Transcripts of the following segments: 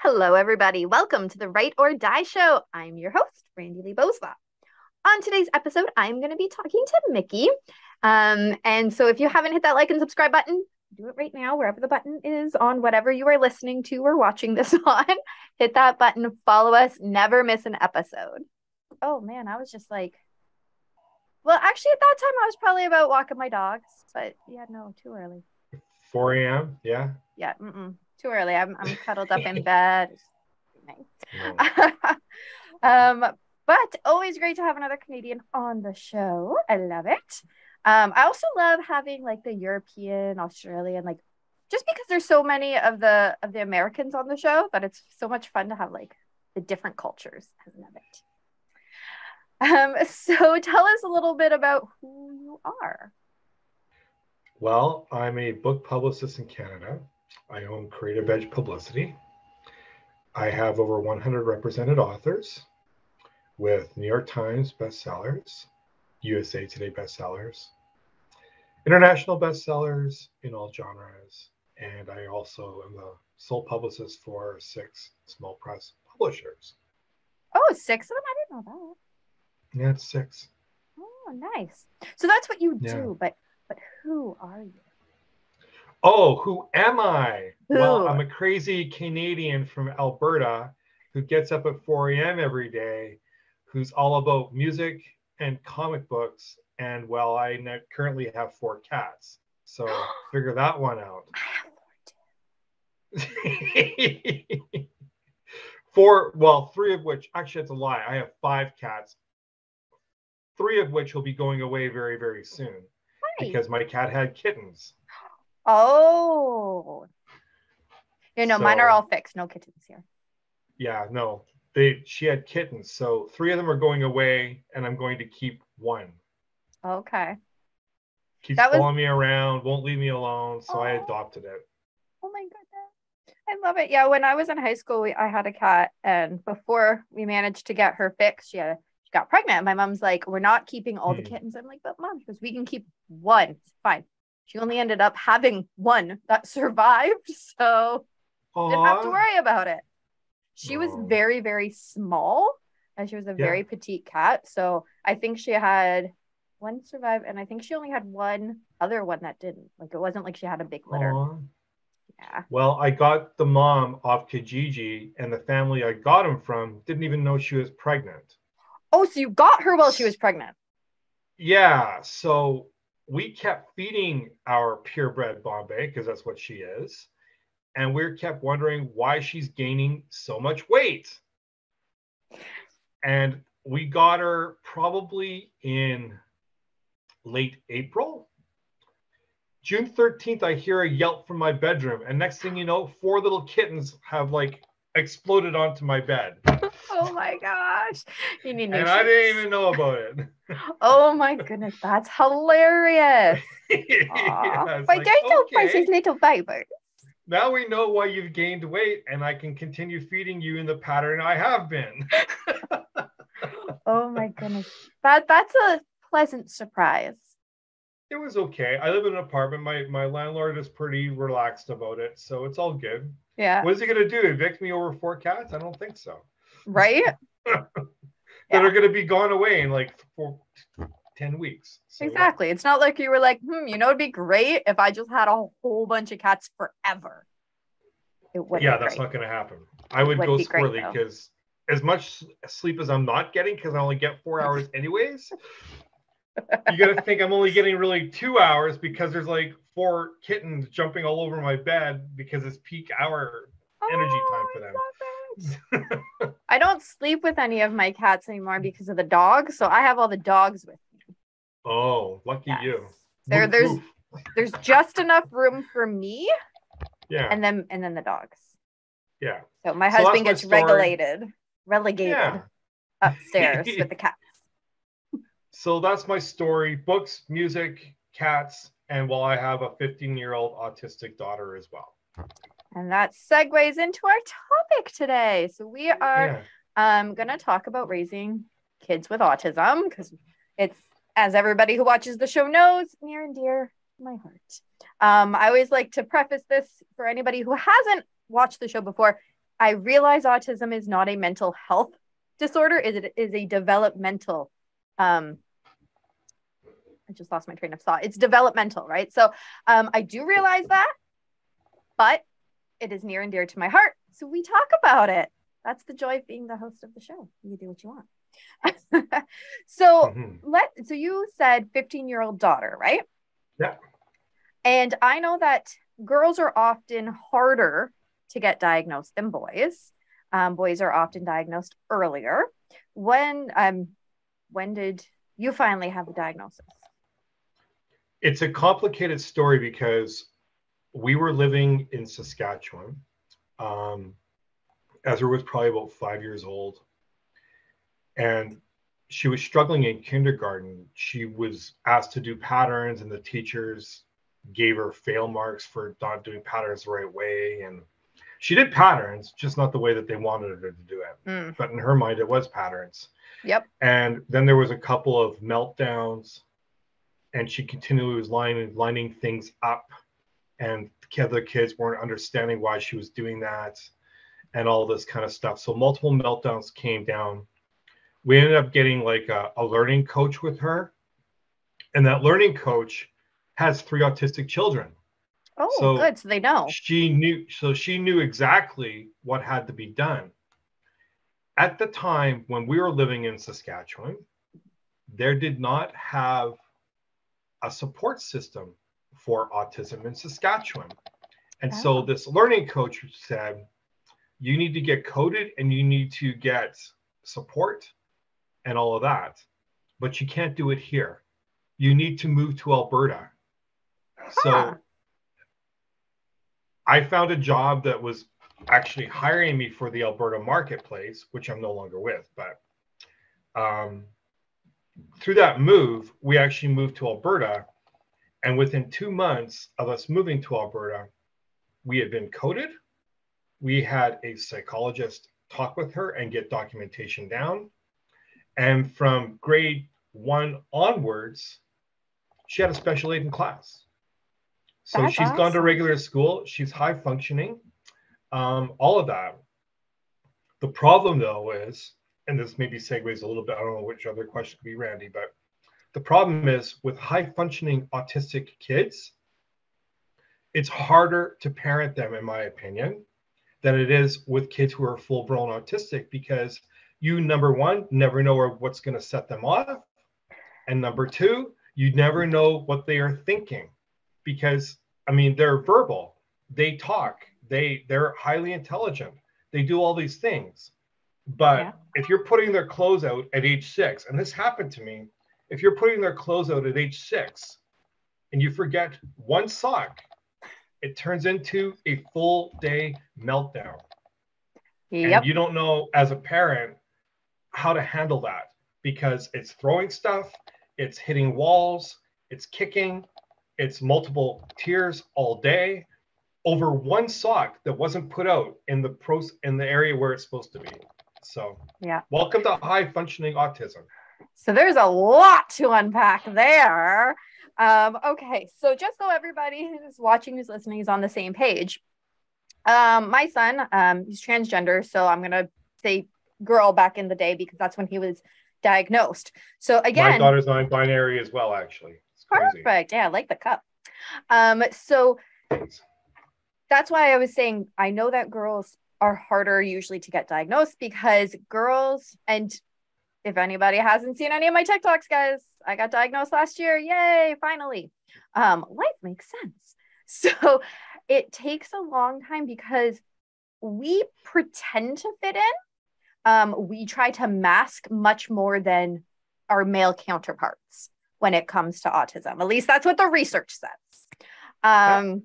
Hello, everybody. Welcome to the Write or Die Show. I'm your host, Randy Lee Bosva. On today's episode, I'm going to be talking to Mickey. Um, and so if you haven't hit that like and subscribe button, do it right now, wherever the button is on whatever you are listening to or watching this on. hit that button, follow us, never miss an episode. Oh man, I was just like, well, actually, at that time, I was probably about walking my dogs, but yeah, no, too early. 4 a.m. Yeah. Yeah. Mm-mm, too early. I'm, I'm cuddled up in bed. um, but always great to have another Canadian on the show. I love it. Um, I also love having like the European, Australian, like just because there's so many of the of the Americans on the show that it's so much fun to have like the different cultures. I love it. Um, so tell us a little bit about who you are. Well, I'm a book publicist in Canada. I own Creative Edge Publicity. I have over 100 represented authors with New York Times bestsellers, USA Today bestsellers, international bestsellers in all genres, and I also am the sole publicist for six small press publishers. Oh, six of them? I didn't know that. Yeah, it's six. Oh, nice. So that's what you yeah. do, but but who are you? Oh, who am I? Who? Well, I'm a crazy Canadian from Alberta who gets up at 4 a.m. every day, who's all about music and comic books. And well, I currently have four cats. So figure that one out. Four four, well, three of which, actually, it's a lie. I have five cats, three of which will be going away very, very soon because my cat had kittens. Oh. You know, so, mine are all fixed. No kittens here. Yeah, no. They she had kittens. So three of them are going away and I'm going to keep one. Okay. Keeps that following was... me around, won't leave me alone. So oh. I adopted it. Oh my goodness. I love it. Yeah, when I was in high school, we, I had a cat, and before we managed to get her fixed, she had a she got pregnant. My mom's like, we're not keeping all the hmm. kittens. I'm like, but mom, because we can keep one. It's fine. She only ended up having one that survived. So Aww. didn't have to worry about it. She Aww. was very, very small and she was a yeah. very petite cat. So I think she had one survive and I think she only had one other one that didn't. Like it wasn't like she had a big litter. Aww. Yeah. Well, I got the mom off Kijiji, and the family I got him from didn't even know she was pregnant. Oh, so you got her while she was pregnant? Yeah. So we kept feeding our purebred Bombay because that's what she is. And we kept wondering why she's gaining so much weight. And we got her probably in late April. June 13th, I hear a yelp from my bedroom. And next thing you know, four little kittens have like exploded onto my bed. oh my gosh. You need And I didn't even know about it. oh my goodness, that's hilarious. yeah, but like, don't tell precious little baby. Now we know why you've gained weight, and I can continue feeding you in the pattern I have been. oh my goodness. That that's a pleasant surprise. It was okay. I live in an apartment. My my landlord is pretty relaxed about it, so it's all good. Yeah. What is he gonna do? Evict me over four cats? I don't think so. Right? that yeah. are gonna be gone away in like four, 10 weeks. So, exactly. Yeah. It's not like you were like, hmm, you know, it'd be great if I just had a whole bunch of cats forever. It would Yeah, that's great. not gonna happen. I would go squirrely because as much sleep as I'm not getting, because I only get four hours anyways. you gotta think I'm only getting really two hours because there's like four kittens jumping all over my bed because it's peak hour energy oh, time for them. I don't sleep with any of my cats anymore because of the dogs, so I have all the dogs with me. Oh, lucky yes. you. There, Oof, there's, oof. there's just enough room for me. Yeah. And then, and then the dogs. Yeah. So my so husband gets regulated, relegated yeah. upstairs with the cats. So that's my story: books, music, cats, and while I have a 15 year old autistic daughter as well. And that segues into our topic today. So we are yeah. um, going to talk about raising kids with autism because it's, as everybody who watches the show knows, near and dear to my heart. Um, I always like to preface this for anybody who hasn't watched the show before. I realize autism is not a mental health disorder, it is a developmental um I just lost my train of thought. It's developmental, right? So um, I do realize that, but it is near and dear to my heart. So we talk about it. That's the joy of being the host of the show. You do what you want. so mm-hmm. let so you said 15 year old daughter, right? Yeah. And I know that girls are often harder to get diagnosed than boys. Um, boys are often diagnosed earlier. When um, when did you finally have the diagnosis? It's a complicated story because we were living in Saskatchewan. Um, Ezra was probably about five years old, and she was struggling in kindergarten. She was asked to do patterns, and the teachers gave her fail marks for not doing patterns the right way. And she did patterns, just not the way that they wanted her to do it. Mm. But in her mind, it was patterns. Yep. And then there was a couple of meltdowns, and she continually was lining lining things up, and the other kids weren't understanding why she was doing that, and all this kind of stuff. So multiple meltdowns came down. We ended up getting like a, a learning coach with her, and that learning coach has three autistic children. Oh, so good. So they know. She knew. So she knew exactly what had to be done. At the time when we were living in Saskatchewan, there did not have a support system for autism in Saskatchewan. And oh. so this learning coach said, you need to get coded and you need to get support and all of that, but you can't do it here. You need to move to Alberta so I found a job that was actually hiring me for the Alberta marketplace, which I'm no longer with. But um, through that move, we actually moved to Alberta. And within two months of us moving to Alberta, we had been coded. We had a psychologist talk with her and get documentation down. And from grade one onwards, she had a special aid in class. So That's she's awesome. gone to regular school. She's high functioning. Um, all of that. The problem though is, and this maybe segues a little bit. I don't know which other question could be Randy, but the problem is with high functioning autistic kids, it's harder to parent them, in my opinion, than it is with kids who are full blown autistic because you, number one, never know what's going to set them off. And number two, you never know what they are thinking because I mean they're verbal, they talk, they they're highly intelligent, they do all these things. But yeah. if you're putting their clothes out at age six, and this happened to me, if you're putting their clothes out at age six and you forget one sock, it turns into a full day meltdown. Yep. And you don't know as a parent how to handle that because it's throwing stuff, it's hitting walls, it's kicking, it's multiple tears all day over one sock that wasn't put out in the pros in the area where it's supposed to be. So yeah. Welcome to high functioning autism. So there's a lot to unpack there. Um, okay, so just so everybody who's watching, who's listening, is on the same page. Um, my son, um, he's transgender, so I'm gonna say girl back in the day because that's when he was diagnosed. So again, my daughter's non-binary as well, actually. Perfect. Yeah, I like the cup. Um, so that's why I was saying I know that girls are harder usually to get diagnosed because girls and if anybody hasn't seen any of my TikToks, guys, I got diagnosed last year. Yay, finally. Um, life makes sense. So it takes a long time because we pretend to fit in. Um, we try to mask much more than our male counterparts when it comes to autism. At least that's what the research says. Um,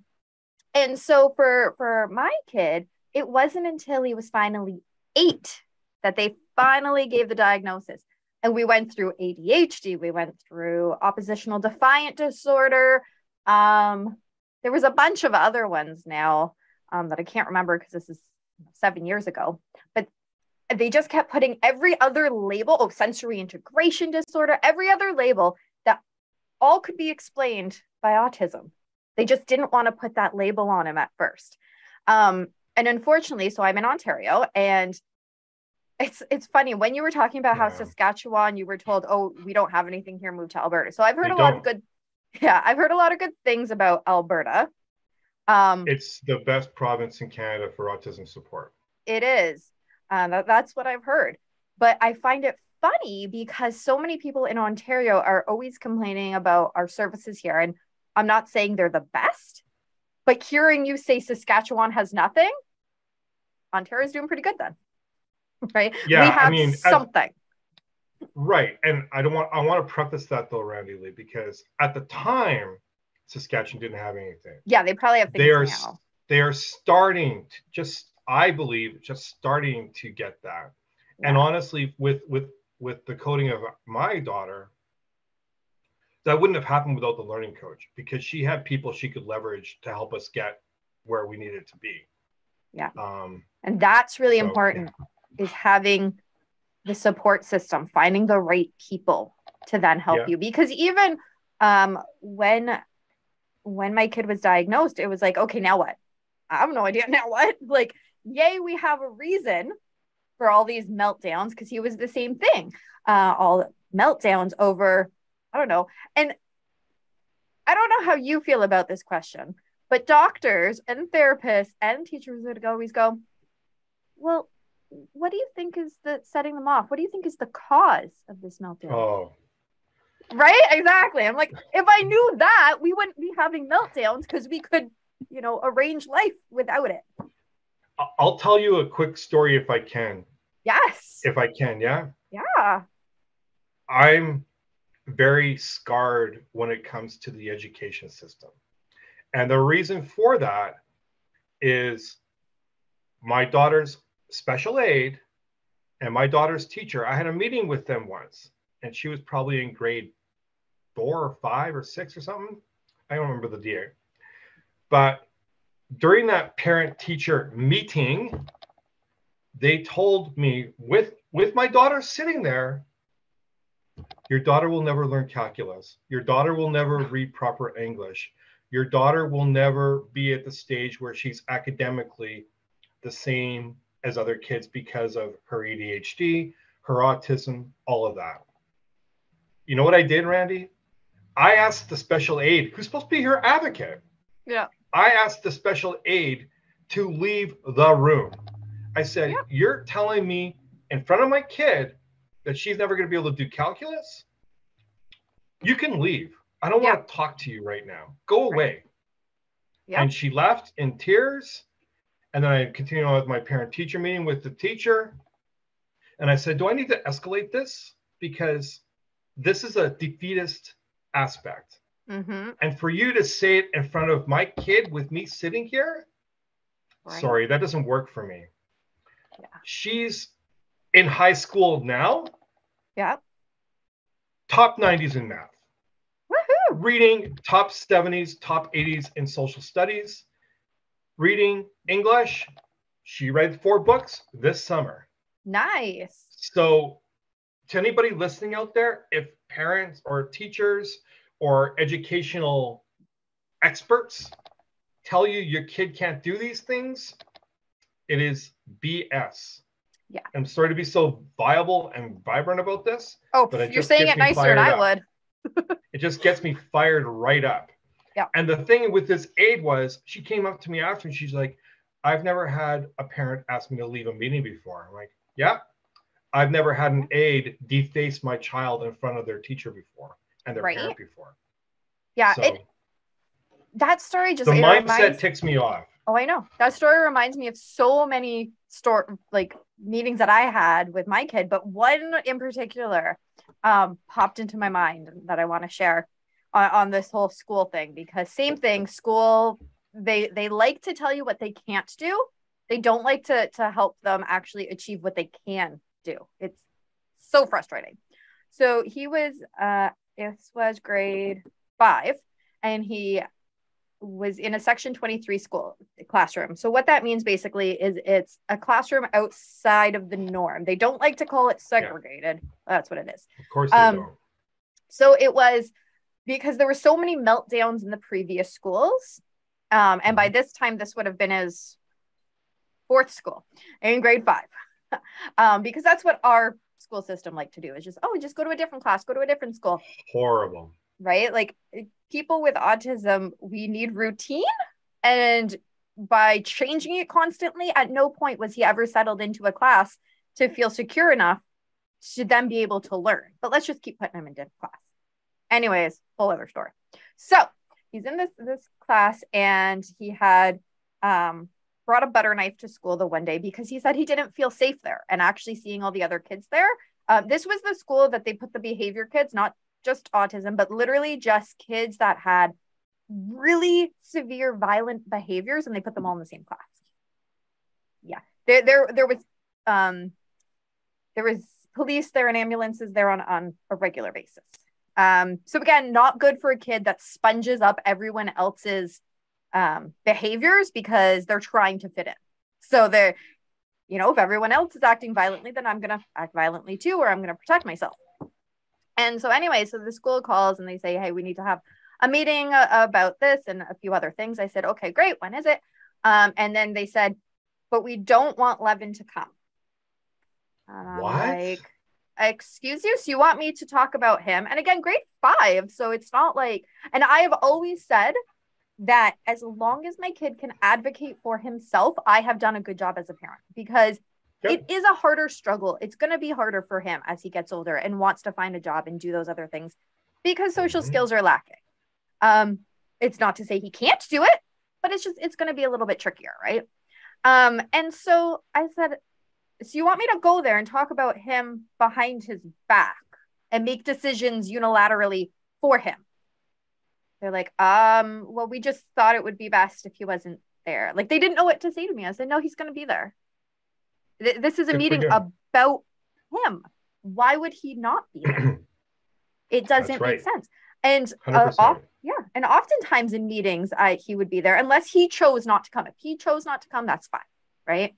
and so for for my kid, it wasn't until he was finally eight that they finally gave the diagnosis. And we went through ADHD, we went through oppositional defiant disorder. Um, there was a bunch of other ones now um, that I can't remember because this is seven years ago. But they just kept putting every other label, oh, sensory integration disorder, every other label that all could be explained by autism. They just didn't want to put that label on him at first. Um, and unfortunately, so I'm in Ontario and it's it's funny when you were talking about how Saskatchewan, you were told, "Oh, we don't have anything here. Move to Alberta." So I've heard a lot of good, yeah, I've heard a lot of good things about Alberta. Um, It's the best province in Canada for autism support. it is, um, that, that's what I've heard. But I find it funny because so many people in Ontario are always complaining about our services here, and I'm not saying they're the best, but hearing you say Saskatchewan has nothing, Ontario's doing pretty good then, right? Yeah, we I have mean, as- something. Right. And I don't want I want to preface that though, Randy Lee, because at the time Saskatchewan didn't have anything. Yeah, they probably have things They are now. they are starting to just I believe just starting to get that. And honestly, with with with the coding of my daughter, that wouldn't have happened without the learning coach because she had people she could leverage to help us get where we needed to be. Yeah. Um, And that's really So, important is having the support system, finding the right people to then help Yeah. you. Because even um, when when my kid was diagnosed, it was like, okay, now what? I have no idea now what. Like, yay, we have a reason for all these meltdowns because he was the same thing. Uh, all meltdowns over, I don't know. And I don't know how you feel about this question, but doctors and therapists and teachers would always go, well, what do you think is the setting them off? What do you think is the cause of this meltdown? oh, Right? Exactly. I'm like, if I knew that, we wouldn't be having meltdowns because we could, you know, arrange life without it. I'll tell you a quick story if I can. Yes. If I can, yeah. Yeah. I'm very scarred when it comes to the education system. And the reason for that is my daughter's special aid and my daughter's teacher. I had a meeting with them once, and she was probably in grade four or five or six or something. I don't remember the year. But during that parent teacher meeting, they told me with with my daughter sitting there your daughter will never learn calculus. Your daughter will never read proper English. Your daughter will never be at the stage where she's academically the same as other kids because of her ADHD, her autism, all of that. You know what I did, Randy? I asked the special aide, who's supposed to be her advocate, Yeah. I asked the special aide to leave the room. I said, Yeah. You're telling me in front of my kid that she's never going to be able to do calculus? You can leave. I don't want to talk to you right now. Go Right. away. Yeah. And she left in tears. And then I continued on with my parent teacher meeting with the teacher. And I said, Do I need to escalate this? Because this is a defeatist aspect. Mm-hmm. And for you to say it in front of my kid with me sitting here, Right. sorry, that doesn't work for me. Yeah. She's in high school now, Yeah. top 90s in math, Woohoo. reading top 70s, top 80s in social studies, reading English. She read four books this summer. Nice. So, to anybody listening out there, if parents or teachers or educational experts tell you your kid can't do these things, it is BS. Yeah. I'm sorry to be so viable and vibrant about this. Oh, But you're saying it nicer than I would. It just gets me fired right up. Yeah. And the thing with this aide was she came up to me after and she's like, I've never had a parent ask me to leave a meeting before. I'm like, yeah. I've never had an mm-hmm. aide deface my child in front of their teacher before and their Right. parent before. Yeah. So It that story just the mindset reminds ticks me off. Oh, I know. That story reminds me of so many store like meetings that I had with my kid, but one in particular um, popped into my mind that I want to share on, on this whole school thing because same thing, school they they like to tell you what they can't do. They don't like to to help them actually achieve what they can do. It's so frustrating. So he was uh this was grade 5 and he was in a section 23 school classroom. So what that means basically is it's a classroom outside of the norm. They don't like to call it segregated. That's what it is. Of course they Um, don't. So it was because there were so many meltdowns in the previous schools. Um, and by this time, this would have been his fourth school in grade five, um, because that's what our school system like to do is just oh just go to a different class, go to a different school. Horrible. Right, like people with autism, we need routine, and by changing it constantly, at no point was he ever settled into a class to feel secure enough to then be able to learn. But let's just keep putting him in class. Anyways, whole other story. So he's in this this class and he had um brought a butter knife to school the one day because he said he didn't feel safe there and actually seeing all the other kids there. Uh, this was the school that they put the behavior kids, not just autism, but literally just kids that had really severe violent behaviors and they put them all in the same class. Yeah. There there there was um there was police there and ambulances there on on a regular basis. Um so again, not good for a kid that sponges up everyone else's um behaviors because they're trying to fit in. So they're you know, if everyone else is acting violently, then I'm going to act violently too, or I'm going to protect myself. And so, anyway, so the school calls and they say, Hey, we need to have a meeting uh, about this and a few other things. I said, okay, great. When is it? Um, and then they said, but we don't want Levin to come. And what? like, excuse you? So you want me to talk about him? And again, grade five. So it's not like, and I have always said that as long as my kid can advocate for himself, I have done a good job as a parent because yep. it is a harder struggle. It's going to be harder for him as he gets older and wants to find a job and do those other things because social mm-hmm. skills are lacking. Um, it's not to say he can't do it, but it's just it's going to be a little bit trickier, right? Um, and so I said, so you want me to go there and talk about him behind his back and make decisions unilaterally for him? They're like, um, well, we just thought it would be best if he wasn't there. Like they didn't know what to say to me. I said, no, he's going to be there. Th- this is a Good meeting about him. Why would he not be there? it doesn't right. make sense. And uh, off, yeah, and oftentimes in meetings, I he would be there unless he chose not to come. If he chose not to come, that's fine, right?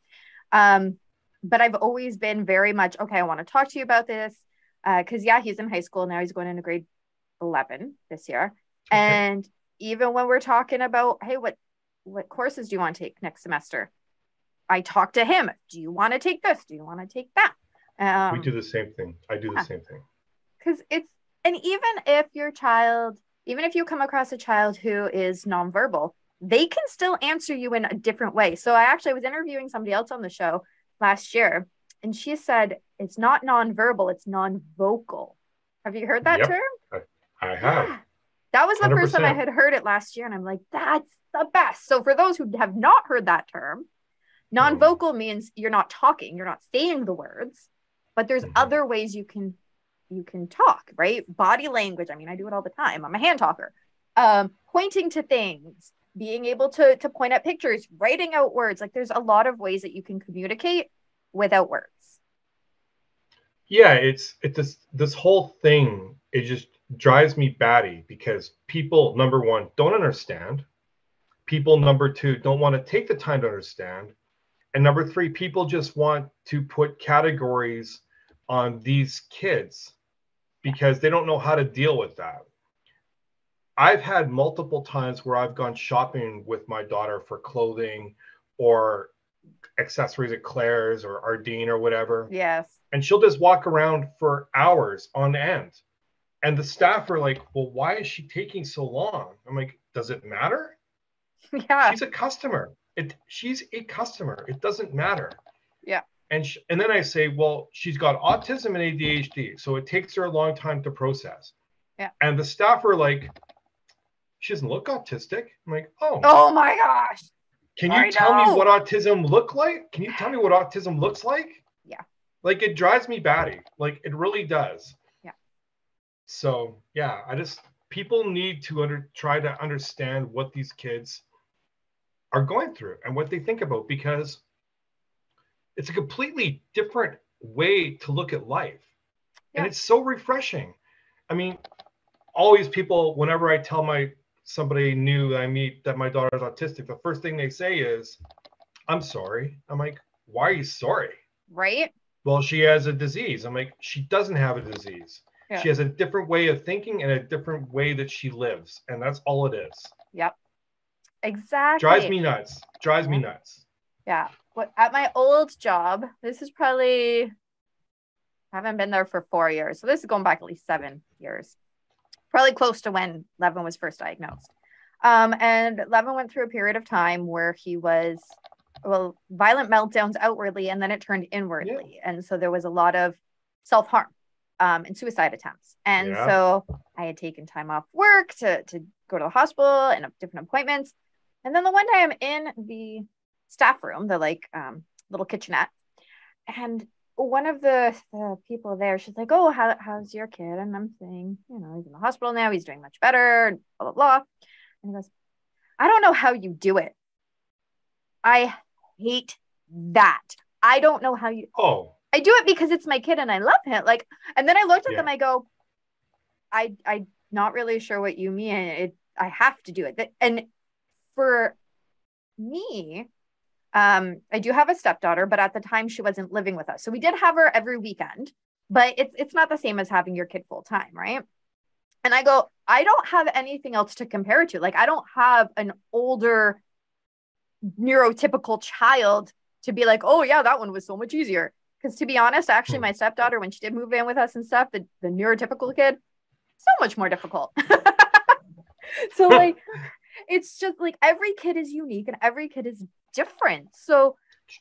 Um, but I've always been very much okay. I want to talk to you about this because uh, yeah, he's in high school now. He's going into grade eleven this year, okay. and even when we're talking about hey, what what courses do you want to take next semester? I talk to him. Do you want to take this? Do you want to take that? Um, we do the same thing. I do yeah. the same thing. Because it's and even if your child, even if you come across a child who is nonverbal, they can still answer you in a different way. So I actually was interviewing somebody else on the show last year, and she said it's not nonverbal, it's non-vocal. Have you heard that yep, term? I, I have. Yeah. That was the 100%. first time I had heard it last year, and I'm like, that's the best. So for those who have not heard that term, non-vocal means you're not talking, you're not saying the words, but there's mm-hmm. other ways you can you can talk, right? Body language. I mean, I do it all the time. I'm a hand talker. Um, pointing to things, being able to to point at pictures, writing out words. Like there's a lot of ways that you can communicate without words. Yeah, it's it this this whole thing it just drives me batty because people number one don't understand. People number two don't want to take the time to understand. And number three, people just want to put categories on these kids because they don't know how to deal with that. I've had multiple times where I've gone shopping with my daughter for clothing or accessories at Claire's or Ardene or whatever. Yes. And she'll just walk around for hours on end. And the staff are like, well, why is she taking so long? I'm like, does it matter? Yeah. She's a customer. It she's a customer. It doesn't matter. Yeah and sh- and then I say, well, she's got autism and ADHD, so it takes her a long time to process. Yeah. And the staff are like, she doesn't look autistic. I'm like, oh. Oh my gosh. Can you I tell know. me what autism look like? Can you tell me what autism looks like? Yeah. Like it drives me batty. Like it really does. Yeah. So yeah, I just people need to under try to understand what these kids are going through and what they think about because it's a completely different way to look at life. Yeah. And it's so refreshing. I mean, always people, whenever I tell my somebody new I meet that my daughter's autistic, the first thing they say is, I'm sorry. I'm like, why are you sorry? Right. Well, she has a disease. I'm like, she doesn't have a disease. Yeah. She has a different way of thinking and a different way that she lives. And that's all it is. Yep. Exactly. Drives me nuts. Drives me nuts. Yeah what at my old job, this is probably I haven't been there for four years. So this is going back at least seven years. Probably close to when Levin was first diagnosed. Um, and Levin went through a period of time where he was well, violent meltdowns outwardly and then it turned inwardly. Yeah. And so there was a lot of self-harm um, and suicide attempts. And yeah. so I had taken time off work to, to go to the hospital and different appointments. And then the one day I'm in the staff room, the like um, little kitchenette, and one of the, the people there, she's like, "Oh, how, how's your kid?" And I'm saying, you know, he's in the hospital now. He's doing much better. Blah blah blah. And he goes, "I don't know how you do it. I hate that. I don't know how you. Oh, I do it because it's my kid and I love him. Like, and then I looked at yeah. them. I go, I I'm not really sure what you mean. It I have to do it. And for me, um, I do have a stepdaughter, but at the time she wasn't living with us. So we did have her every weekend, but it's it's not the same as having your kid full time, right? And I go, I don't have anything else to compare it to. Like I don't have an older neurotypical child to be like, oh yeah, that one was so much easier. Because to be honest, actually, hmm. my stepdaughter, when she did move in with us and stuff, the, the neurotypical kid, so much more difficult. so like it's just like every kid is unique and every kid is different. So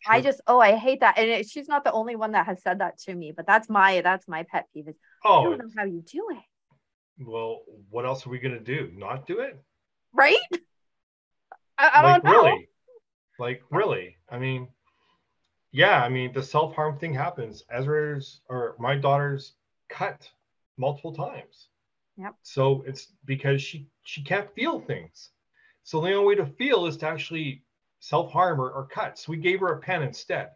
I just oh I hate that. And it, she's not the only one that has said that to me, but that's my that's my pet peeve is oh, I don't know how you do it. Well, what else are we gonna do? Not do it? Right? I, I like, don't know. Really? Like really? I mean, yeah, I mean the self harm thing happens. Ezra's or my daughter's cut multiple times. Yep. So it's because she she can't feel things. So the only way to feel is to actually self harm or, or cut. So we gave her a pen instead.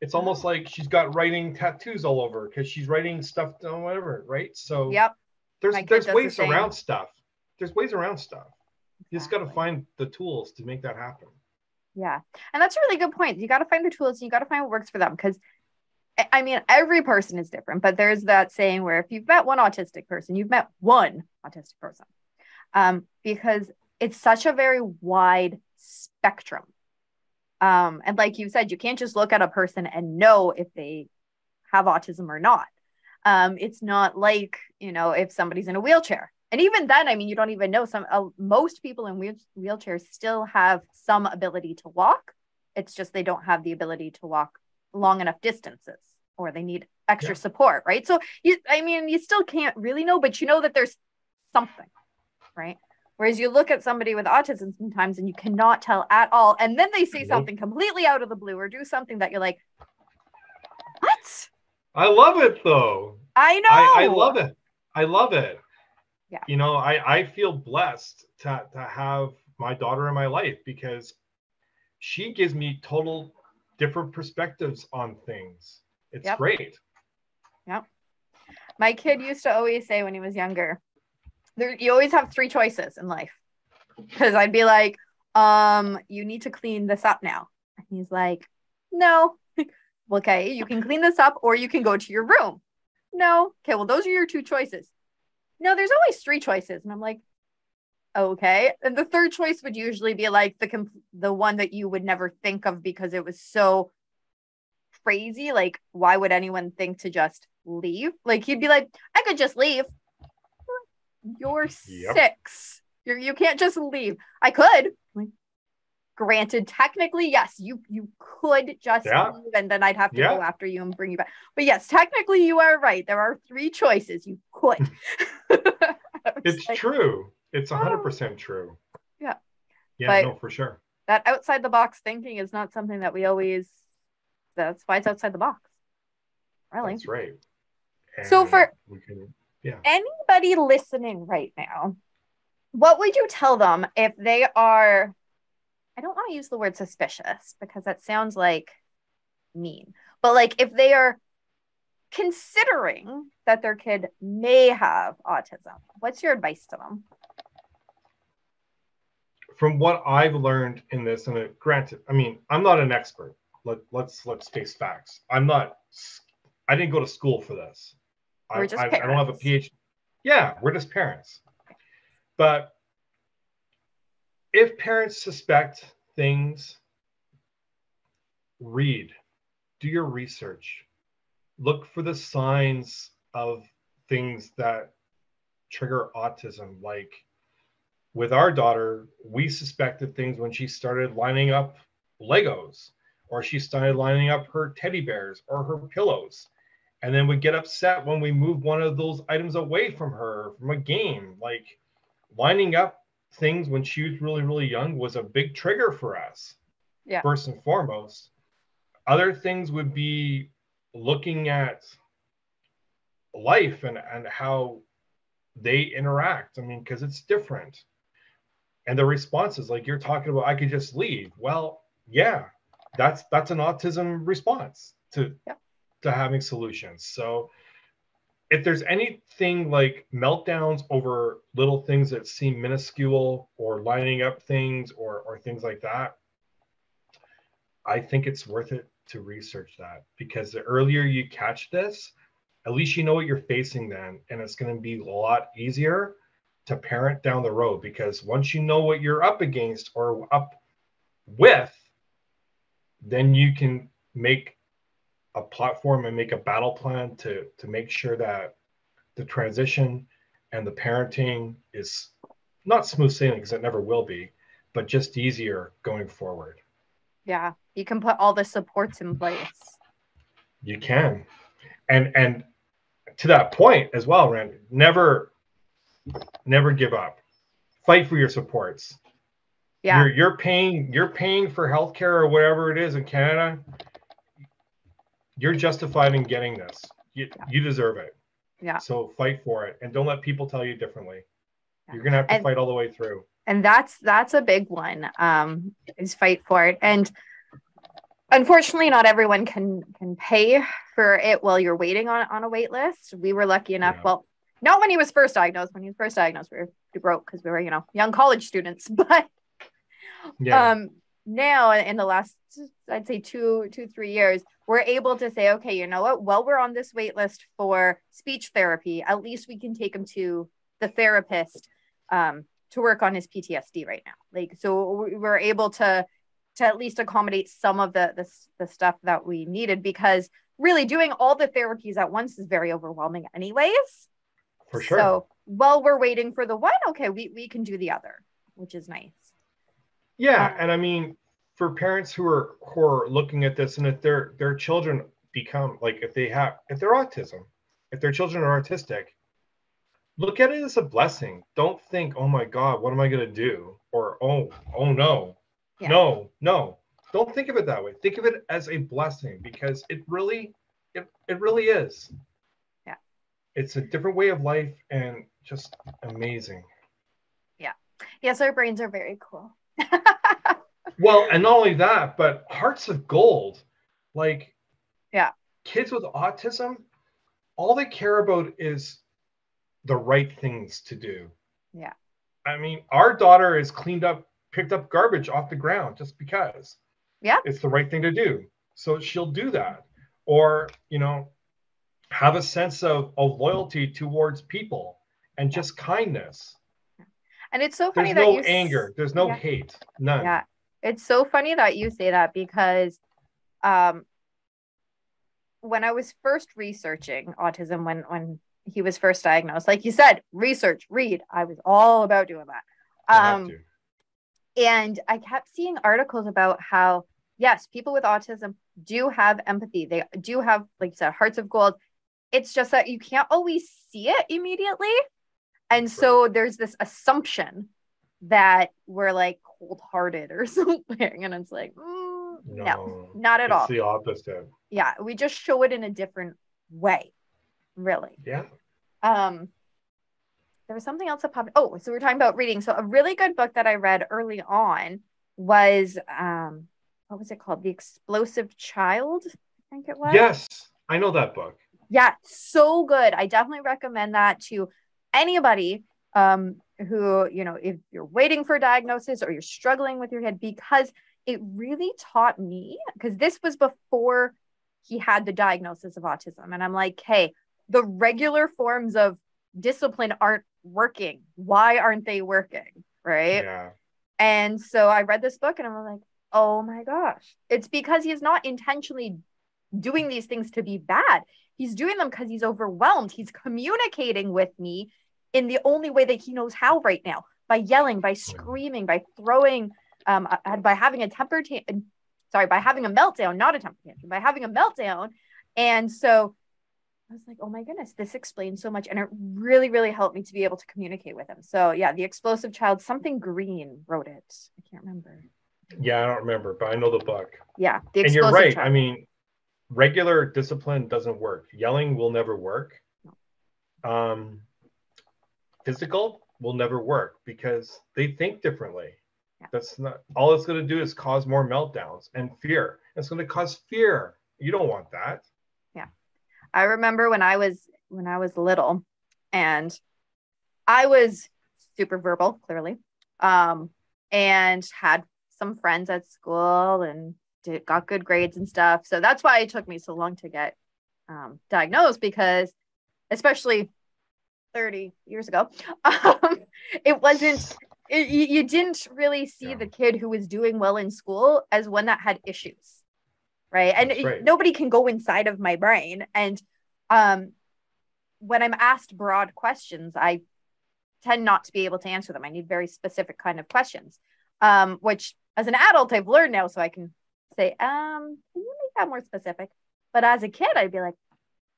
It's almost like she's got writing tattoos all over because she's writing stuff on whatever, right? So yep. There's there's ways the around stuff. There's ways around stuff. You just got to find the tools to make that happen. Yeah. And that's a really good point. You got to find the tools, you got to find what works for them because I mean, every person is different, but there's that saying where if you've met one autistic person, you've met one autistic person. Um, because it's such a very wide spectrum. Um, and like you said, you can't just look at a person and know if they have autism or not. Um, it's not like, you know, if somebody's in a wheelchair. And even then, I mean, you don't even know some, uh, most people in wheel- wheelchairs still have some ability to walk. It's just they don't have the ability to walk long enough distances or they need extra yeah. support, right? So you I mean you still can't really know, but you know that there's something, right? Whereas you look at somebody with autism sometimes and you cannot tell at all. And then they say something completely out of the blue or do something that you're like, what? I love it though. I know. I, I love it. I love it. Yeah. You know, I, I feel blessed to, to have my daughter in my life because she gives me total different perspectives on things. It's yep. great. Yep. My kid used to always say when he was younger, there you always have three choices in life. Because I'd be like, um, you need to clean this up now. And he's like, no. okay, you can clean this up or you can go to your room. No. Okay, well, those are your two choices. No, there's always three choices. And I'm like, okay. And the third choice would usually be like the comp- the one that you would never think of because it was so crazy. Like, why would anyone think to just leave? Like, he'd be like, I could just leave. You're yep. six. You're, you can't just leave. I could. Like, granted, technically, yes, you you could just yeah. leave, and then I'd have to yeah. go after you and bring you back. But yes, technically, you are right. There are three choices. You could. it's like, true. It's hundred oh. percent true. Yeah. Yeah. But no, for sure. That outside the box thinking is not something that we always that's why it's outside the box. Really. That's right. And so for can, yeah. anybody listening right now, what would you tell them if they are I don't want to use the word suspicious because that sounds like mean. But like if they are considering that their kid may have autism, what's your advice to them? From what I've learned in this, and uh, granted, I mean, I'm not an expert, let, let's let's face facts. I'm not. I didn't go to school for this. We're I, just I, I don't have a PhD. Yeah, we're just parents. But if parents suspect things, read, do your research, look for the signs of things that trigger autism. Like with our daughter, we suspected things when she started lining up Legos or she started lining up her teddy bears or her pillows and then would get upset when we moved one of those items away from her from a game. Like lining up things when she was really really young was a big trigger for us yeah. first and foremost. Other things would be looking at life and and how they interact. I mean because it's different. And the responses like you're talking about i could just leave. Well yeah that's that's an autism response to yeah. To having solutions. So if there's anything like meltdowns over little things that seem minuscule or lining up things or or things like that i think it's worth it to research that because the earlier you catch this at least you know what you're facing then and it's going to be a lot easier to parent down the road because once you know what you're up against or up with then you can make a platform and make a battle plan to to make sure that the transition and the parenting is not smooth sailing because it never will be but just easier going forward. Yeah you can put all the supports in place. You can. And and to that point as well rand never never give up. Fight for your supports. Yeah. You're, you're paying you're paying for healthcare or whatever it is in canada you're justified in getting this. You, Yeah. you deserve it. Yeah. So fight for it. And don't let people tell you differently. Yeah. you're gonna have to And- fight all the way through. And that's that's a big one um is fight for it. And unfortunately not everyone can can pay for it while you're waiting on on a wait list. We were lucky enough Yeah. well not when he was first diagnosed. When he was first diagnosed we were we broke because we were you know young college students but yeah. um now in the last i'd say two two three years we're able to say okay you know what? While we're on this wait list for speech therapy at least we can take him to the therapist um, to work on his ptsd right now. Like so we- we're able to to at least accommodate some of the the, the stuff that we needed because really doing all the therapies at once is very overwhelming anyways. For sure. So while we're waiting for the one okay we, we can do the other which is nice Yeah, Um, and I mean, for parents who are who are looking at this, and if their their children become like if they have if they're autism, if their children are autistic, look at it as a blessing. Don't think, oh my God, what am I gonna do? Or oh oh no, Yeah. no no. Don't think of it that way. Think of it as a blessing because it really it it really is. Yeah. It's a different way of life and just amazing. Yeah. Yes our brains are very cool Well, and not only that, but hearts of gold. Like, Yeah. kids with autism, all they care about is the right things to do. Yeah. I mean, our daughter has cleaned up, picked up garbage off the ground just because. Yeah. It's the right thing to do. So she'll do that. Or, you know, have a sense of, of loyalty towards people and just kindness. And it's so funny There's that no you anger. There's no Yeah. hate. None. Yeah. It's so funny that you say that because um when I was first researching autism when when he was first diagnosed, like you said, research, read. I was all about doing that. Um and I kept seeing articles about how yes, people with autism do have empathy. They do have, like you said, hearts of gold. It's just that you can't always see it immediately. And so there's this assumption that we're like cold hearted or something. And it's like, mm, no, not at it's all. the opposite. yeah, we just show it in a different way, really. Yeah. Um, there was something else that popped. Oh, so we're talking about reading. So a really good book that I read early on was um, what was it called? The Explosive Child. I think it was. Yes, I know that book. Yeah, so good. I definitely recommend that to anybody um, who, you know, if you're waiting for a diagnosis or you're struggling with your kid, because it really taught me, because this was before he had the diagnosis of autism. And I'm like, hey, the regular forms of discipline aren't working. Why aren't they working? Right. Yeah. And so I read this book and I'm like, oh my gosh. It's because he's not intentionally doing these things to be bad. He's doing them because he's overwhelmed. He's communicating with me in the only way that he knows how right now by yelling, by screaming, by throwing, um, by having a temper tantrum. Sorry, by having a meltdown, not a temper tantrum, by having a meltdown. And so I was like, oh my goodness, this explains so much. And it really, really helped me to be able to communicate with him. So yeah, the explosive child, something Greene wrote it. I can't remember. Yeah, I don't remember, but I know the book. Yeah. The and you're right. Child. I mean, regular discipline doesn't work. Yelling will never work. Um, physical will never work because they think differently. Yeah. That's not all it's going to do is cause more meltdowns and fear. It's going to cause fear. You don't want that. Yeah. I remember when I was when I was little and I was super verbal, clearly. Um, and had some friends at school and did, got good grades and stuff. So that's why it took me so long to get um, diagnosed because, especially 30 years ago, um, it wasn't, it, you didn't really see yeah. the kid who was doing well in school as one that had issues. Right. And right. nobody can go inside of my brain. And um, when I'm asked broad questions, I tend not to be able to answer them. I need very specific kind of questions, um, which as an adult I've learned now, so I can say, um, can you make that more specific? But as a kid, I'd be like,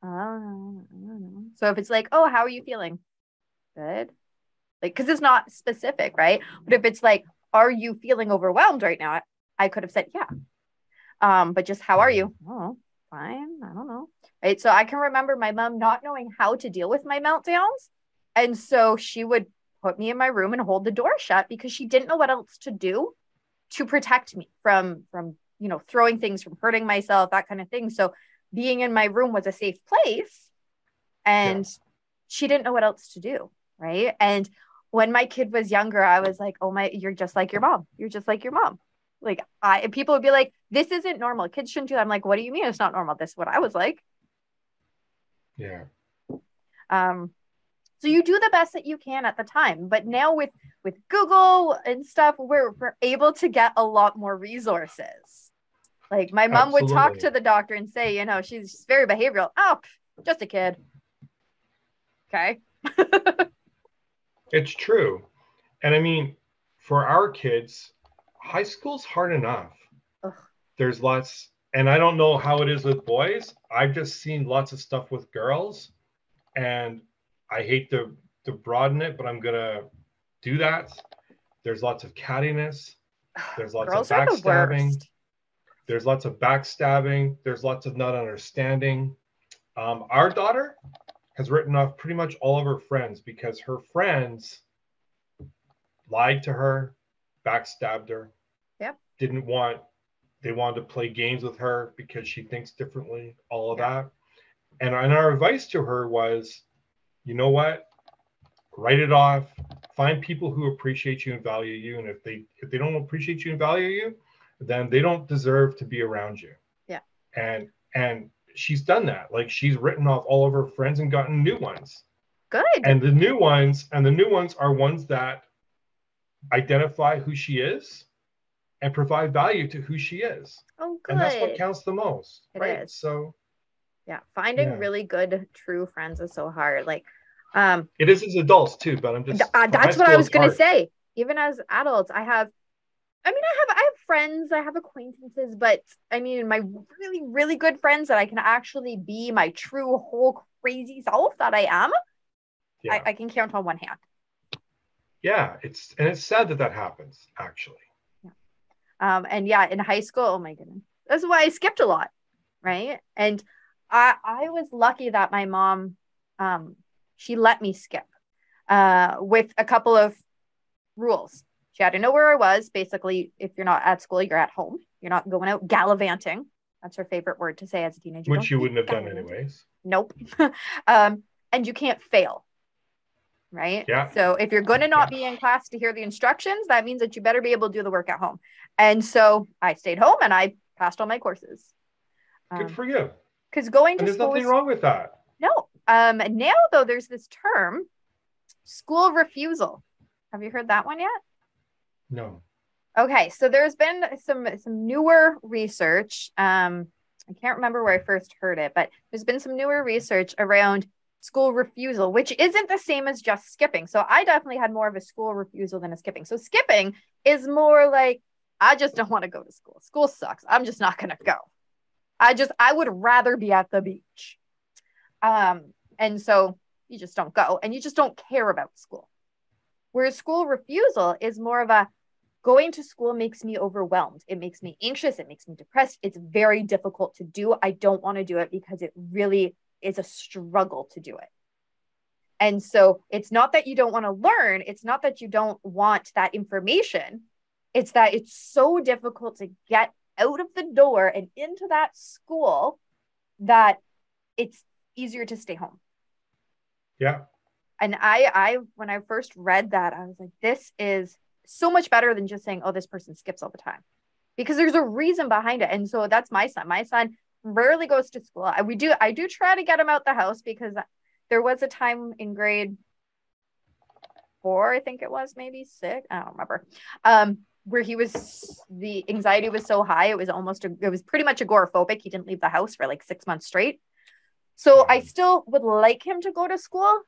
oh, I don't know. So if it's like, oh, how are you feeling? Good. Like, because it's not specific, right? But if it's like, are you feeling overwhelmed right now? I could have said, yeah. Um, but just how are you? Oh, fine. I don't know. Right. So I can remember my mom not knowing how to deal with my meltdowns. And so she would put me in my room and hold the door shut because she didn't know what else to do to protect me from from you know throwing things from hurting myself that kind of thing so being in my room was a safe place and yeah. she didn't know what else to do right? And when my kid was younger i was like oh my you're just like your mom. You're just like your mom. Like i people would be like this isn't normal. Kids shouldn't do that. I'm like what do you mean it's not normal? This is what i was like. Yeah. Um so you do the best that you can at the time but now with with google and stuff we're, we're able to get a lot more resources like my mom Absolutely. would talk to the doctor and say you know she's she's very behavioral oh just a kid okay it's true and i mean for our kids high school's hard enough Ugh. there's lots and i don't know how it is with boys i've just seen lots of stuff with girls and I hate to to broaden it, but I'm gonna do that. There's lots of cattiness. There's lots Girls of backstabbing. The there's lots of backstabbing. There's lots of not understanding. Um, our daughter has written off pretty much all of her friends because her friends lied to her, backstabbed her. Yep. Didn't want they wanted to play games with her because she thinks differently, all of yep. that. And, and our advice to her was you know what? Write it off. Find people who appreciate you and value you. And if they if they don't appreciate you and value you, then they don't deserve to be around you. Yeah. And and she's done that. Like she's written off all of her friends and gotten new ones. Good. And the new ones, and the new ones are ones that identify who she is and provide value to who she is. Oh, good. And that's what counts the most. It right. Is. So yeah finding yeah. really good true friends is so hard like um it is as adults too but i'm just uh, that's what i was gonna say even as adults i have i mean i have i have friends i have acquaintances but i mean my really really good friends that i can actually be my true whole crazy self that i am yeah. I, I can count on one hand yeah it's and it's sad that that happens actually yeah. um and yeah in high school oh my goodness that's why i skipped a lot right and I I was lucky that my mom um she let me skip uh with a couple of rules. She had to know where I was. Basically, if you're not at school, you're at home. You're not going out gallivanting. That's her favorite word to say as a teenager. Which you wouldn't have done anyways. Nope. um, and you can't fail. Right. Yeah. So if you're going to not yeah. be in class to hear the instructions, that means that you better be able to do the work at home. And so I stayed home and I passed all my courses. Good um, for you because going to there's school nothing wrong with that. No. Um, now though, there's this term, school refusal. Have you heard that one yet? No. Okay, so there's been some some newer research. Um, I can't remember where I first heard it, but there's been some newer research around school refusal, which isn't the same as just skipping. So I definitely had more of a school refusal than a skipping. So skipping is more like I just don't want to go to school. School sucks. I'm just not going to go. I just I would rather be at the beach. Um and so you just don't go and you just don't care about school. Whereas school refusal is more of a going to school makes me overwhelmed. It makes me anxious. It makes me depressed. It's very difficult to do. I don't want to do it because it really is a struggle to do it. And so it's not that you don't want to learn, it's not that you don't want that information. It's that it's so difficult to get out of the door and into that school that it's easier to stay home. Yeah. And I I when I first read that I was like this is so much better than just saying, oh, this person skips all the time because there's a reason behind it. And so that's my son. My son rarely goes to school. I, we do, I do try to get him out the house because there was a time in grade four, I think it was maybe six. I don't remember. Um, where he was the anxiety was so high it was almost a, it was pretty much agoraphobic he didn't leave the house for like six months straight so i still would like him to go to school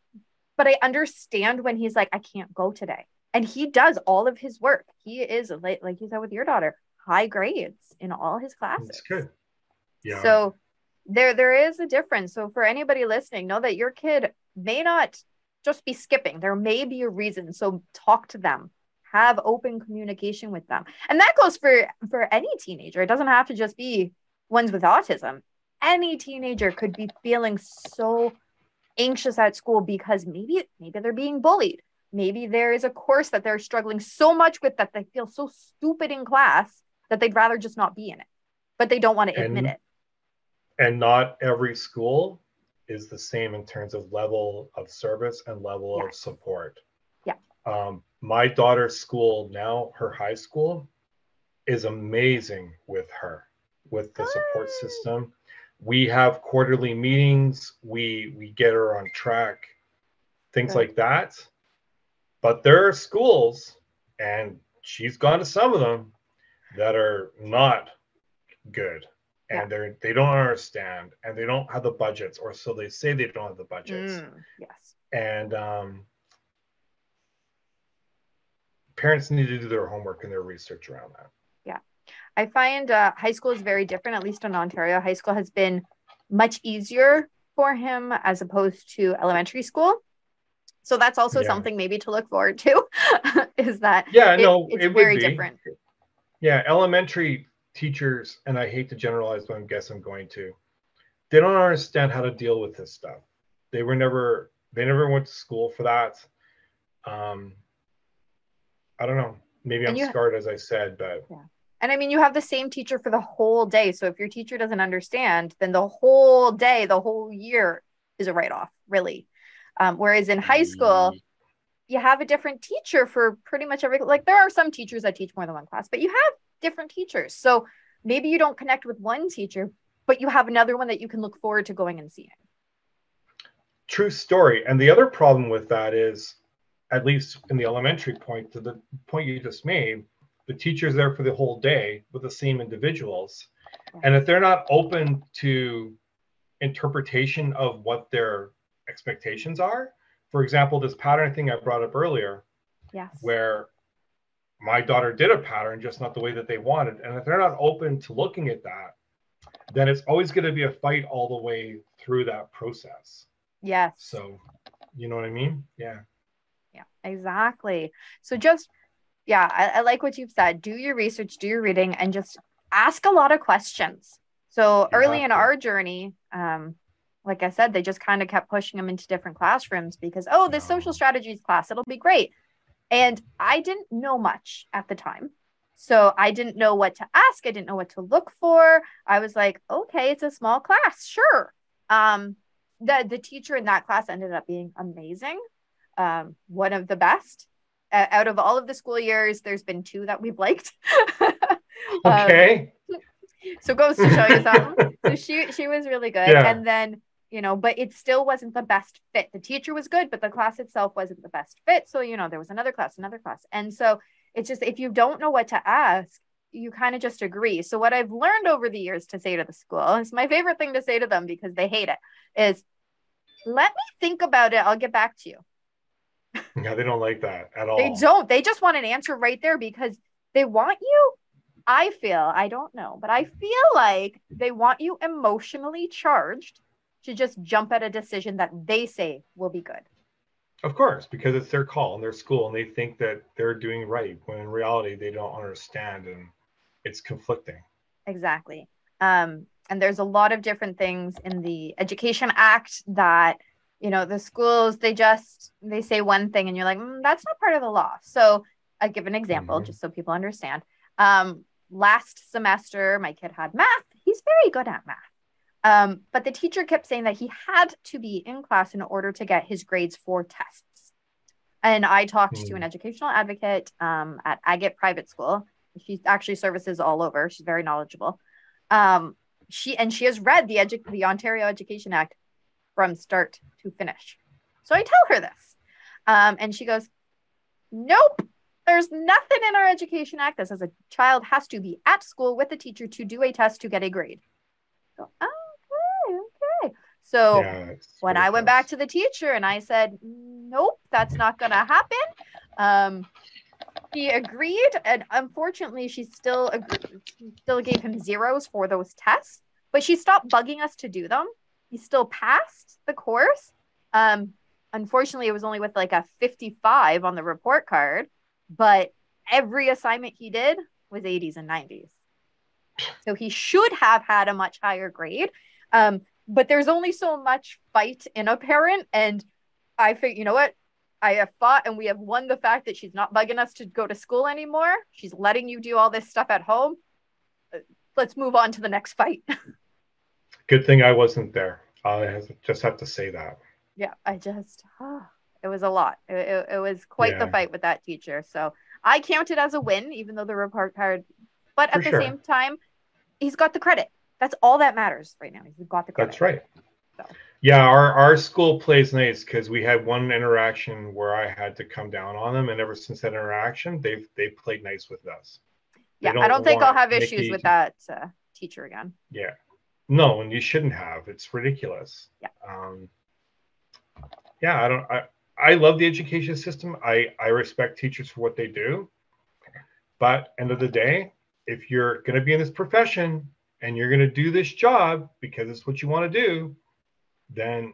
but i understand when he's like i can't go today and he does all of his work. He is like like you said with your daughter, high grades in all his classes. That's good. Yeah. So there there is a difference. So for anybody listening, know that your kid may not just be skipping. There may be a reason. So talk to them. Have open communication with them. And that goes for for any teenager. It doesn't have to just be ones with autism. Any teenager could be feeling so anxious at school because maybe maybe they're being bullied Maybe there is a course that they're struggling so much with that they feel so stupid in class that they'd rather just not be in it, but they don't want to admit it. And not every school is the same in terms of level of service and level yes. of support. Yeah. Um, my daughter's school now, her high school, is amazing with her, with the support ah. system. We have quarterly meetings. We we get her on track, things like that. But there are schools, and she's gone to some of them that are not good. And they're they don't understand and they don't have the budgets or so they say they don't have the budgets. Mm, yes. And um, parents need to do their homework and their research around that. Yeah. I find uh, high school is very different at least in ontario. High school has been much easier for him as opposed to elementary school so that's also yeah. something maybe to look forward to is that yeah, it, no, it's it very different. Yeah, elementary teachers, and I hate to generalize, but I guess I'm going to. They don't understand how to deal with this stuff. They were never they never went to school for that. Um I don't know. Maybe I'm scarred as I said, but yeah. And I mean, you have the same teacher for the whole day. So if your teacher doesn't understand, then the whole day, the whole year is a write off, really. Um, whereas in high school, mm. you have a different teacher for pretty much every like there are some teachers that teach more than one class, but you have different teachers. So maybe you don't connect with one teacher, but you have another one that you can look forward to going and seeing. True story. And the other problem with that is, at least in the elementary point, to the point you just made, the teacher's there for the whole day with the same individuals. And if they're not open to interpretation of what their expectations are. For example, this pattern thing I brought up earlier, yes. where my daughter did a pattern, just not the way that they wanted. And if they're not open to looking at that, then it's always going to be a fight all the way through that process. Yes. So, you know what I mean? Yeah. Yeah, exactly. So just, yeah, I, I like what you've said. Do your research, do your reading, and just ask a lot of questions. So early in our journey, um, like I said, they just kind of kept pushing them into different classrooms because, oh, this social strategies class, it'll be great. And I didn't know much at the time. So I didn't know what to ask. I didn't know what to look for. I was like, okay, it's a small class. Sure. Um, the, the teacher in that class ended up being amazing. Um, one of the best. Uh, out of all of the school years, there's been two that we've liked. okay. Um, so goes to show you something. so she she was really good. Yeah. And then you know, but it still wasn't the best fit. The teacher was good, but the class itself wasn't the best fit. So, you know, there was another class, another class. And so it's just if you don't know what to ask you kind of just agree so what i've learned over the years to say to the school is my favorite thing to say to them because they hate it is let me think about it i'll get back to you yeah they don't like that at all they don't they just want an answer right there because they want you i feel i don't know but i feel like they want you emotionally charged to just jump at a decision that they say will be good of course, because it's their call and their school, and they think that they're doing right when in reality they don't understand and it's conflicting. Exactly. Um, and there's a lot of different things in the Education Act that you know the schools they just they say one thing and you're like mm, that's not part of the law. So I give an example mm-hmm. just so people understand. Um, last semester, my kid had math. He's very good at math. Um, but the teacher kept saying that he had to be in class in order to get his grades for tests. And I talked mm. to an hmm. educational advocate um, at Agate Private School. She actually services all over. She's very knowledgeable. Um, she and she has read the edu- the Ontario Education Act from start to finish. So I tell her this, um, and she goes, "Nope, there's nothing in our Education Act that says a child has to be at school with a teacher to do a test to get a grade." So, oh, so yeah, when I went back to the teacher and I said, nope, that's not going to happen, um, he agreed. And unfortunately, she still she still gave him zeros for those tests, but she stopped bugging us to do them. He still passed the course. Um, unfortunately, it was only with like a 55 on the report card, but every assignment he did was 80s and 90s. So he should have had a much higher grade. Um, but there's only so much fight in a parent and i think you know what? I have fought and we have won the fact that she's not bugging us to go to school anymore. She's letting you do all this stuff at home. Uh, let's move on to the next fight. Good thing i wasn't there. I just have to say that. Yeah i just oh, it was a lot. It, it, it was quite yeah. the fight with that teacher. So i count it as a win even though the report card but at the sure. same time he's got the credit that's all that matters right now. You've got the credit. That's right. So. Yeah, our, our school plays nice because we had one interaction where I had to come down on them, and ever since that interaction, they've they played nice with us. yeah, don't I don't think I'll have issues with that uh, teacher again. Yeah, no, and you shouldn't have. It's ridiculous. Yeah. Um, yeah, I don't. I I love the education system. I I respect teachers for what they do, but end of the day, if you're going to be in this profession, and you're going to do this job because it's what you want to do, then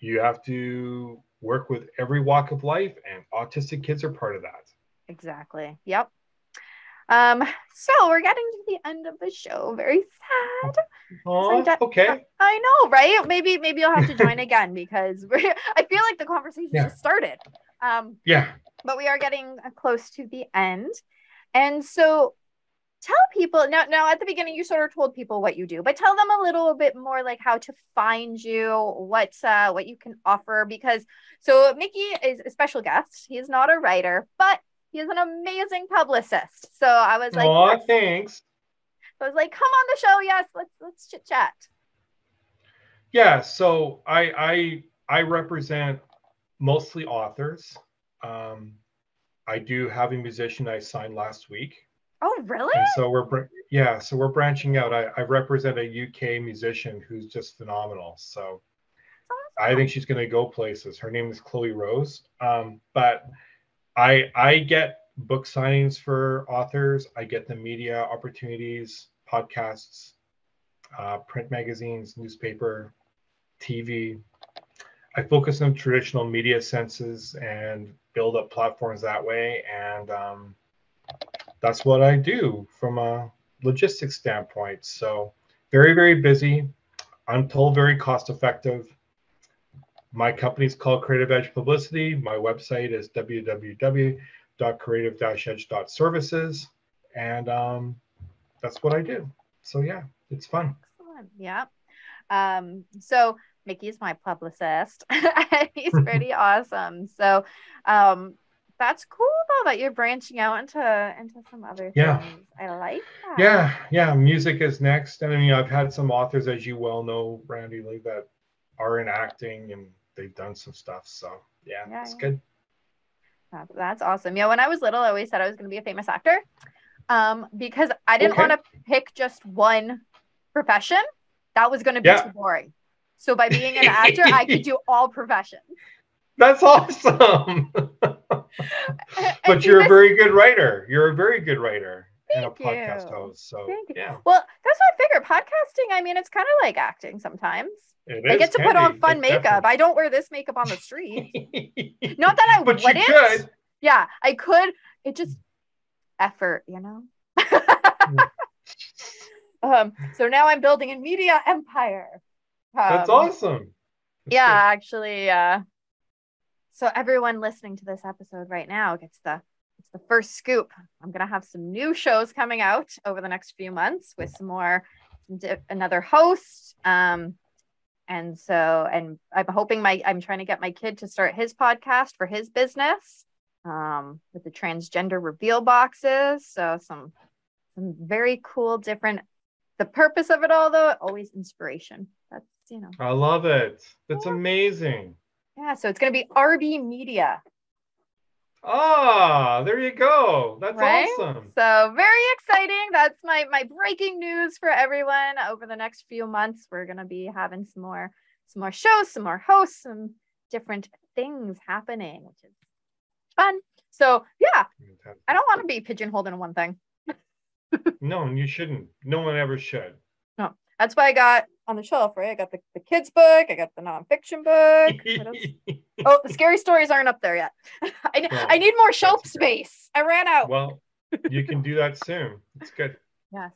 you have to work with every walk of life, and autistic kids are part of that. Exactly. Yep. Um, so we're getting to the end of the show. Very sad. Oh, okay. I know, right? Maybe maybe you'll have to join again because we're, I feel like the conversation yeah. just started. Um, yeah. But we are getting close to the end, and so tell people now now at the beginning you sort of told people what you do but tell them a little bit more like how to find you what uh what you can offer because so mickey is a special guest. He's not a writer but he is an amazing publicist. So i was like oh yes. thanks. So i was like come on the show. Yes let's let's chit chat. Yeah so i i i represent mostly authors. Um i do have a musician i signed last week Oh, really? And so we're yeah, so we're branching out. I, I represent a UK musician who's just phenomenal. So awesome. I think she's going to go places. Her name is Chloe Rose. Um, but I I get book signings for authors. I get the media opportunities, podcasts, uh, print magazines, newspaper, TV. I focus on traditional media senses and build up platforms that way. And um, that's what I do from a logistics standpoint. So very, very busy. I'm told very cost effective. My company is called Creative Edge Publicity. My website is www.creative-edge.services. And um, that's what I do. So yeah, it's fun. Excellent. Yeah. Um, so Mickey's my publicist. He's pretty awesome. So um, that's cool though that you're branching out into into some other yeah. things. I like that. Yeah, yeah. Music is next. And I mean I've had some authors, as you well know, Randy Lee, that are in acting and they've done some stuff. So yeah, yeah it's yeah. good. That's, that's awesome. Yeah, when I was little, I always said I was going to be a famous actor um, because I didn't Okay. want to pick just one profession. That was going to be Yeah. too boring. So by being an actor, I could do all professions. That's awesome. But you're a very good writer. You're a very good writer and a Thank podcast you. host. So Thank you. yeah, Well, that's what I figure. Podcasting, I mean, it's kind of like acting sometimes. it I get to put on fun It makeup. I don't wear this makeup on the street. Not that I but wouldn't. could. Yeah, I could. It just effort, you know. um. So now I'm building a media empire. That's Um, awesome. That's yeah, good. actually. Uh. So everyone listening to this episode right now gets the it's the first scoop. I'm gonna have some new shows coming out over the next few months with some more another host. Um. And so, and I'm hoping my I'm trying to get my kid to start his podcast for his business um, with the transgender reveal boxes. So some some very cool, different. The purpose of it all, though, always inspiration. That's you know, I love it. That's Yeah. amazing. Yeah. So it's gonna be RB Media, Ah, there you go. That's right? awesome. So very exciting. That's my my breaking news for everyone. Over the next few months, we're gonna be having some more some more shows, some more hosts, some different things happening, which is fun. So yeah, I don't want to be pigeonholed in one thing. No, you shouldn't. No one ever should. That's why I got on the shelf, right? I got the, the kids book, I got the nonfiction book. Oh, the scary stories aren't up there yet. I, Well, I need more shelf space. I ran out. well, you can do that soon. It's good. yes.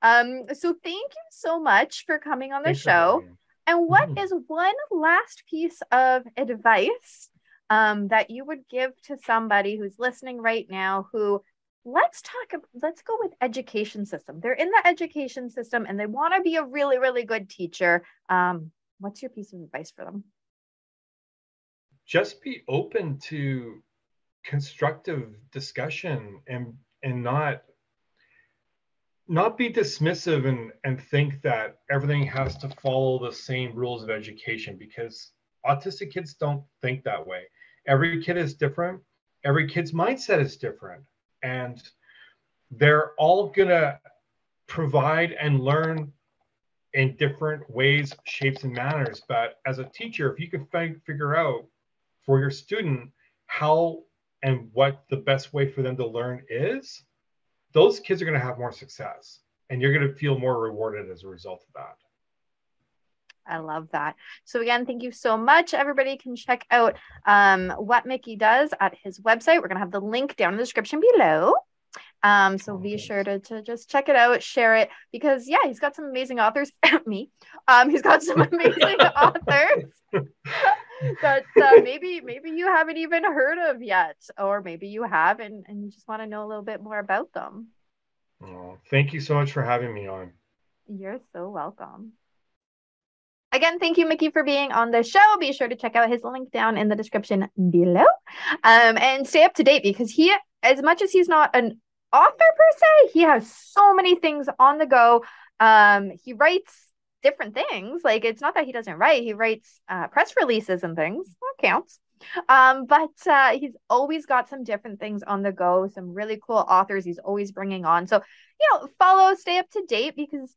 Um, so thank you so much for coming on the Thanks show. And what Mhm. is one last piece of advice um, that you would give to somebody who's listening right now who let's talk let's go with education system. They're in the education system and they want to be a really really good teacher. Um, what's your piece of advice for them? Just be open to constructive discussion and and not not be dismissive and and think that everything has to follow the same rules of education because autistic kids don't think that way. Every kid is different. Every kid's mindset is different and they're all gonna provide and learn in different ways shapes and manners but as a teacher if you can fi- figure out for your student how and what the best way for them to learn is, those kids are going to have more success and you're going to feel more rewarded as a result of that. I love that. So again, thank you so much. Everybody can check out um, what Mickey does at his website. We're gonna have the link down in the description below. Um, so be sure to, to just check it out, share it because yeah, he's got some amazing authors. Me, um, he's got some amazing authors that uh, maybe maybe you haven't even heard of yet, or maybe you have and, and you just want to know a little bit more about them. Oh, thank you so much for having me on. You're so welcome. Again, thank you, Mickey, for being on the show. Be sure to check out his link down in the description below. Um, and stay up to date because he, as much as he's not an author per se, he has so many things on the go. Um, he writes different things. Like it's not that he doesn't write, he writes uh, press releases and things. That counts. Um, but uh, he's always got some different things on the go, some really cool authors he's always bringing on. So, you know, follow, stay up to date because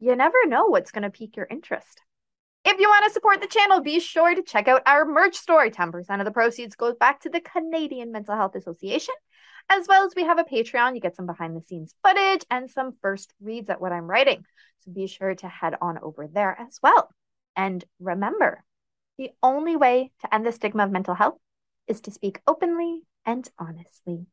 you never know what's going to pique your interest. If you want to support the channel, be sure to check out our merch store. 10% of the proceeds goes back to the Canadian Mental Health Association. As well as we have a Patreon, you get some behind the scenes footage and some first reads at what I'm writing. So be sure to head on over there as well. And remember, the only way to end the stigma of mental health is to speak openly and honestly.